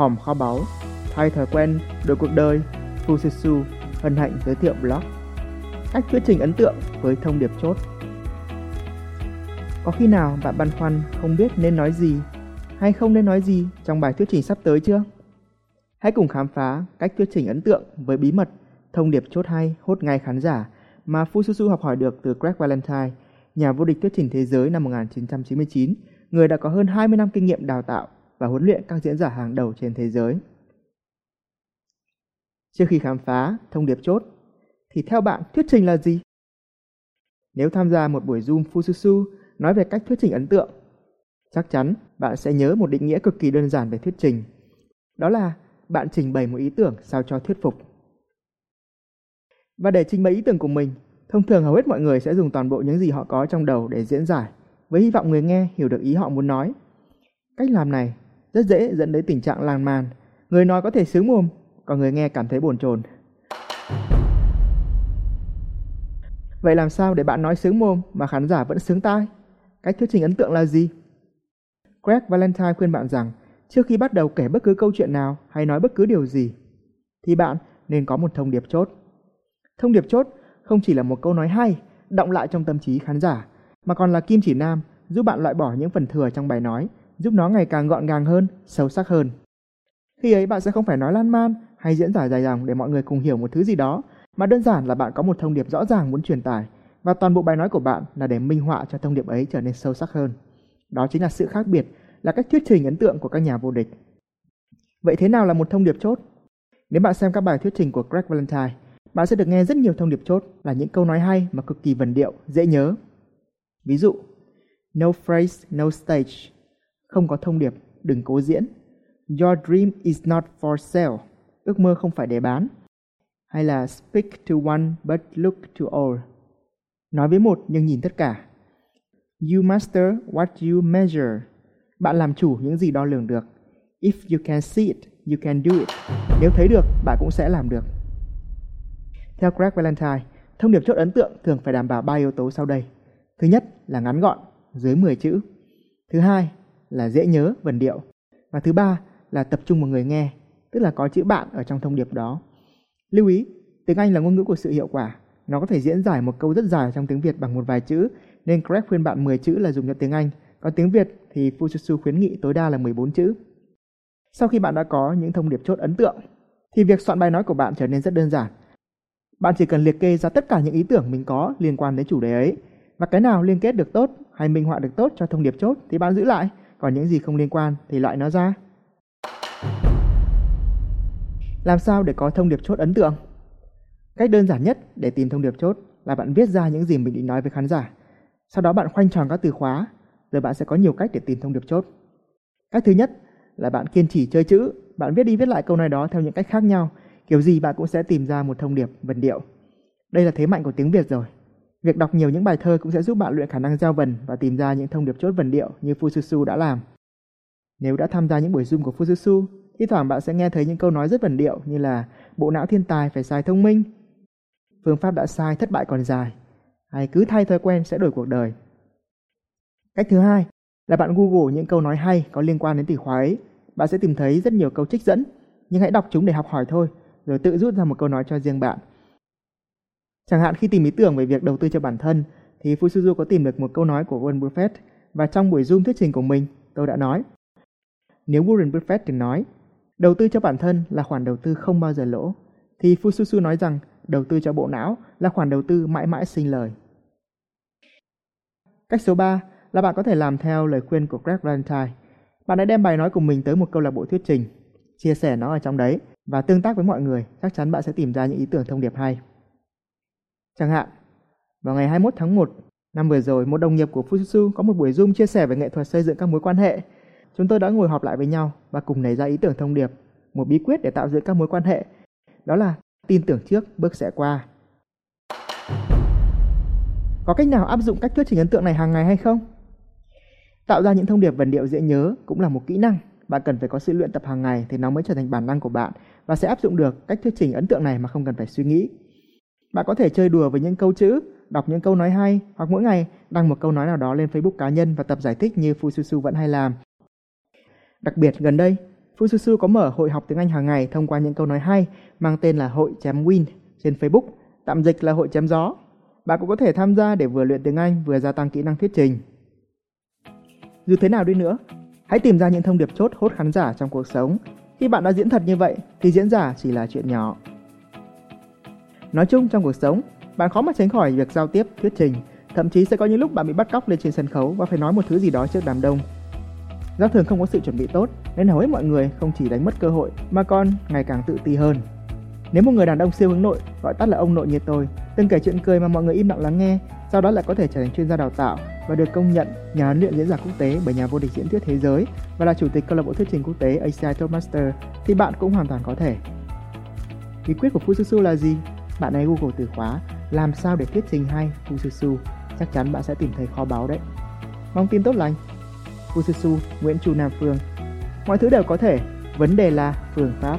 hòm kho báu, thay thói quen, đổi cuộc đời, Fususu hân hạnh giới thiệu blog. Cách thuyết trình ấn tượng với thông điệp chốt. Có khi nào bạn băn khoăn không biết nên nói gì hay không nên nói gì trong bài thuyết trình sắp tới chưa? Hãy cùng khám phá cách thuyết trình ấn tượng với bí mật, thông điệp chốt hay hốt ngay khán giả mà Fususu học hỏi được từ Greg Valentine, nhà vô địch thuyết trình thế giới năm 1999, người đã có hơn 20 năm kinh nghiệm đào tạo và huấn luyện các diễn giả hàng đầu trên thế giới. Trước khi khám phá thông điệp chốt, thì theo bạn thuyết trình là gì? Nếu tham gia một buổi Zoom Fususu nói về cách thuyết trình ấn tượng, chắc chắn bạn sẽ nhớ một định nghĩa cực kỳ đơn giản về thuyết trình. Đó là bạn trình bày một ý tưởng sao cho thuyết phục. Và để trình bày ý tưởng của mình, thông thường hầu hết mọi người sẽ dùng toàn bộ những gì họ có trong đầu để diễn giải, với hy vọng người nghe hiểu được ý họ muốn nói. Cách làm này rất dễ dẫn đến tình trạng lan man, người nói có thể sướng mồm, còn người nghe cảm thấy bồn chồn. Vậy làm sao để bạn nói sướng mồm mà khán giả vẫn sướng tai? Cách thuyết trình ấn tượng là gì? Greg Valentine khuyên bạn rằng trước khi bắt đầu kể bất cứ câu chuyện nào hay nói bất cứ điều gì, thì bạn nên có một thông điệp chốt. Thông điệp chốt không chỉ là một câu nói hay, động lại trong tâm trí khán giả, mà còn là kim chỉ nam giúp bạn loại bỏ những phần thừa trong bài nói, giúp nó ngày càng gọn gàng hơn, sâu sắc hơn. Khi ấy bạn sẽ không phải nói lan man hay diễn giải dài dòng để mọi người cùng hiểu một thứ gì đó, mà đơn giản là bạn có một thông điệp rõ ràng muốn truyền tải và toàn bộ bài nói của bạn là để minh họa cho thông điệp ấy trở nên sâu sắc hơn. Đó chính là sự khác biệt, là cách thuyết trình ấn tượng của các nhà vô địch. Vậy thế nào là một thông điệp chốt? Nếu bạn xem các bài thuyết trình của Greg Valentine, bạn sẽ được nghe rất nhiều thông điệp chốt là những câu nói hay mà cực kỳ vần điệu, dễ nhớ. Ví dụ, no phrase, no stage. Không có thông điệp, đừng cố diễn. Your dream is not for sale. Ước mơ không phải để bán. Hay là speak to one but look to all. Nói với một nhưng nhìn tất cả. You master what you measure. Bạn làm chủ những gì đo lường được. If you can see it, you can do it. Nếu thấy được, bạn cũng sẽ làm được. Theo Greg Valentine, thông điệp chốt ấn tượng thường phải đảm bảo ba yếu tố sau đây. Thứ nhất là ngắn gọn, dưới 10 chữ. Thứ hai là dễ nhớ, vần điệu. Và thứ ba là tập trung vào người nghe, tức là có chữ bạn ở trong thông điệp đó. Lưu ý, tiếng Anh là ngôn ngữ của sự hiệu quả. Nó có thể diễn giải một câu rất dài trong tiếng Việt bằng một vài chữ, nên Craig khuyên bạn 10 chữ là dùng cho tiếng Anh, còn tiếng Việt thì Fujitsu khuyến nghị tối đa là 14 chữ. Sau khi bạn đã có những thông điệp chốt ấn tượng, thì việc soạn bài nói của bạn trở nên rất đơn giản. Bạn chỉ cần liệt kê ra tất cả những ý tưởng mình có liên quan đến chủ đề ấy, và cái nào liên kết được tốt hay minh họa được tốt cho thông điệp chốt thì bạn giữ lại, còn những gì không liên quan thì loại nó ra. Làm sao để có thông điệp chốt ấn tượng? Cách đơn giản nhất để tìm thông điệp chốt là bạn viết ra những gì mình định nói với khán giả. Sau đó bạn khoanh tròn các từ khóa, rồi bạn sẽ có nhiều cách để tìm thông điệp chốt. Cách thứ nhất là bạn kiên trì chơi chữ, bạn viết đi viết lại câu nói đó theo những cách khác nhau, kiểu gì bạn cũng sẽ tìm ra một thông điệp vần điệu. Đây là thế mạnh của tiếng Việt rồi. Việc đọc nhiều những bài thơ cũng sẽ giúp bạn luyện khả năng giao vần và tìm ra những thông điệp chốt vần điệu như Fususu đã làm. Nếu đã tham gia những buổi Zoom của Fususu, thi thoảng bạn sẽ nghe thấy những câu nói rất vần điệu như là bộ não thiên tài phải xài thông minh, phương pháp đã sai thất bại còn dài, hay cứ thay thói quen sẽ đổi cuộc đời. Cách thứ hai là bạn Google những câu nói hay có liên quan đến từ khóa ấy. Bạn sẽ tìm thấy rất nhiều câu trích dẫn, nhưng hãy đọc chúng để học hỏi thôi, rồi tự rút ra một câu nói cho riêng bạn. Chẳng hạn khi tìm ý tưởng về việc đầu tư cho bản thân, thì Fusuzu có tìm được một câu nói của Warren Buffett và trong buổi Zoom thuyết trình của mình, tôi đã nói. Nếu Warren Buffett từng nói, đầu tư cho bản thân là khoản đầu tư không bao giờ lỗ, thì Fusuzu nói rằng đầu tư cho bộ não là khoản đầu tư mãi mãi sinh lời. Cách số 3 là bạn có thể làm theo lời khuyên của Greg Valentine. Bạn hãy đem bài nói của mình tới một câu lạc bộ thuyết trình, chia sẻ nó ở trong đấy và tương tác với mọi người, chắc chắn bạn sẽ tìm ra những ý tưởng thông điệp hay. Chẳng hạn, vào ngày 21 tháng 1 năm vừa rồi, một đồng nghiệp của Fujitsu có một buổi Zoom chia sẻ về nghệ thuật xây dựng các mối quan hệ. Chúng tôi đã ngồi họp lại với nhau và cùng nảy ra ý tưởng thông điệp, một bí quyết để tạo dựng các mối quan hệ. Đó là tin tưởng trước, bước sẽ qua. Có cách nào áp dụng cách thuyết trình ấn tượng này hàng ngày hay không? Tạo ra những thông điệp vần điệu dễ nhớ cũng là một kỹ năng. Bạn cần phải có sự luyện tập hàng ngày thì nó mới trở thành bản năng của bạn và sẽ áp dụng được cách thuyết trình ấn tượng này mà không cần phải suy nghĩ. Bạn có thể chơi đùa với những câu chữ, đọc những câu nói hay hoặc mỗi ngày đăng một câu nói nào đó lên Facebook cá nhân và tập giải thích như Fususu vẫn hay làm. Đặc biệt gần đây, Fususu có mở hội học tiếng Anh hàng ngày thông qua những câu nói hay mang tên là hội chém win trên Facebook, tạm dịch là hội chém gió. Bạn cũng có thể tham gia để vừa luyện tiếng Anh vừa gia tăng kỹ năng thuyết trình. Dù thế nào đi nữa, hãy tìm ra những thông điệp chốt hút khán giả trong cuộc sống. Khi bạn đã diễn thật như vậy thì diễn giả chỉ là chuyện nhỏ. Nói chung trong cuộc sống, bạn khó mà tránh khỏi việc giao tiếp, thuyết trình. Thậm chí sẽ có những lúc bạn bị bắt cóc lên trên sân khấu và phải nói một thứ gì đó trước đám đông. Do thường không có sự chuẩn bị tốt nên hầu hết mọi người không chỉ đánh mất cơ hội mà còn ngày càng tự ti hơn. Nếu một người đàn ông siêu hướng nội, gọi tắt là ông nội như tôi, từng kể chuyện cười mà mọi người im lặng lắng nghe, sau đó lại có thể trở thành chuyên gia đào tạo và được công nhận nhà huấn luyện diễn giả quốc tế bởi nhà vô địch diễn thuyết thế giới và là chủ tịch câu lạc bộ thuyết trình quốc tế ACI Toastmaster thì bạn cũng hoàn toàn có thể. Bí quyết của Fususu là gì? Bạn hãy Google từ khóa làm sao để thuyết trình hay Fususu, chắc chắn bạn sẽ tìm thấy kho báu đấy. Mong tin tốt lành. Fususu Nguyễn Chu Nam Phương Mọi thứ đều có thể, vấn đề là phương pháp.